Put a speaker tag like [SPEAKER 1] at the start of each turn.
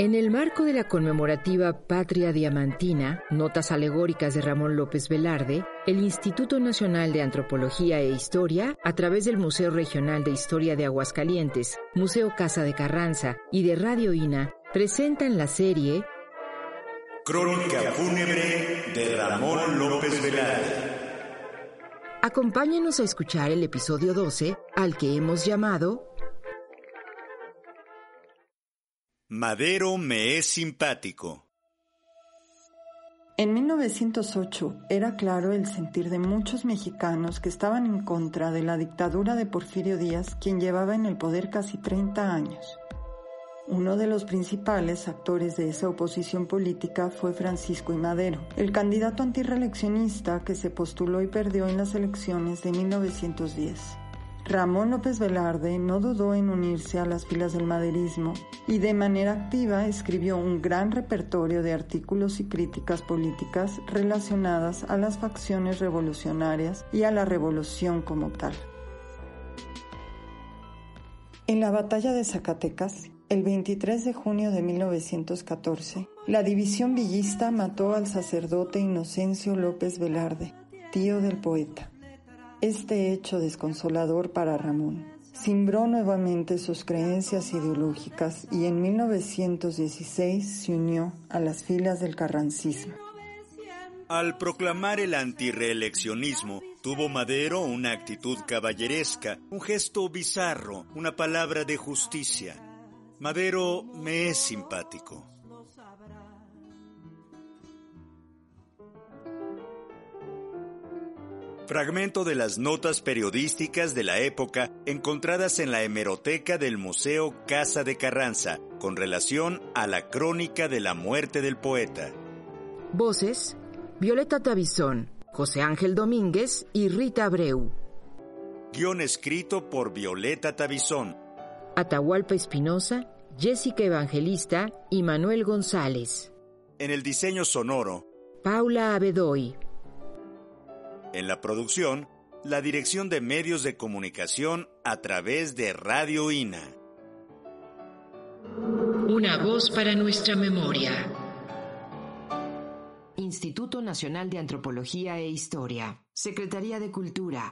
[SPEAKER 1] En el marco de la conmemorativa Patria Diamantina, Notas Alegóricas de Ramón López Velarde, el Instituto Nacional de Antropología e Historia, a través del Museo Regional de Historia de Aguascalientes, Museo Casa de Carranza y de Radio INA, presentan la serie
[SPEAKER 2] Crónica fúnebre de Ramón López Velarde.
[SPEAKER 1] Acompáñenos a escuchar el episodio 12, al que hemos llamado
[SPEAKER 2] Madero me es simpático.
[SPEAKER 3] En 1908 era claro el sentir de muchos mexicanos que estaban en contra de la dictadura de Porfirio Díaz, quien llevaba en el poder casi 30 años. Uno de los principales actores de esa oposición política fue Francisco I. Madero, el candidato antirreeleccionista que se postuló y perdió en las elecciones de 1910. Ramón López Velarde no dudó en unirse a las filas del maderismo y de manera activa escribió un gran repertorio de artículos y críticas políticas relacionadas a las facciones revolucionarias y a la revolución como tal. En la batalla de Zacatecas, el 23 de junio de 1914, la división villista mató al sacerdote Inocencio López Velarde, tío del poeta. Este hecho desconsolador para Ramón cimbró nuevamente sus creencias ideológicas y en 1916 se unió a las filas del carrancismo.
[SPEAKER 2] Al proclamar el antireeleccionismo, tuvo Madero una actitud caballeresca, un gesto bizarro, una palabra de justicia. Madero me es simpático. Fragmento de las notas periodísticas de la época encontradas en la hemeroteca del Museo Casa de Carranza con relación a la crónica de la muerte del poeta.
[SPEAKER 1] Voces, Violeta Tavizón, José Ángel Domínguez y Rita Abreu.
[SPEAKER 2] Guión escrito por Violeta Tavizón.
[SPEAKER 1] Atahualpa Espinosa, Jessica Evangelista y Manuel González.
[SPEAKER 2] En el diseño sonoro,
[SPEAKER 1] Paula Abedoy.
[SPEAKER 2] En la producción, la Dirección de Medios de Comunicación a través de Radio INA.
[SPEAKER 1] Una voz para nuestra memoria. Instituto Nacional de Antropología e Historia. Secretaría de Cultura.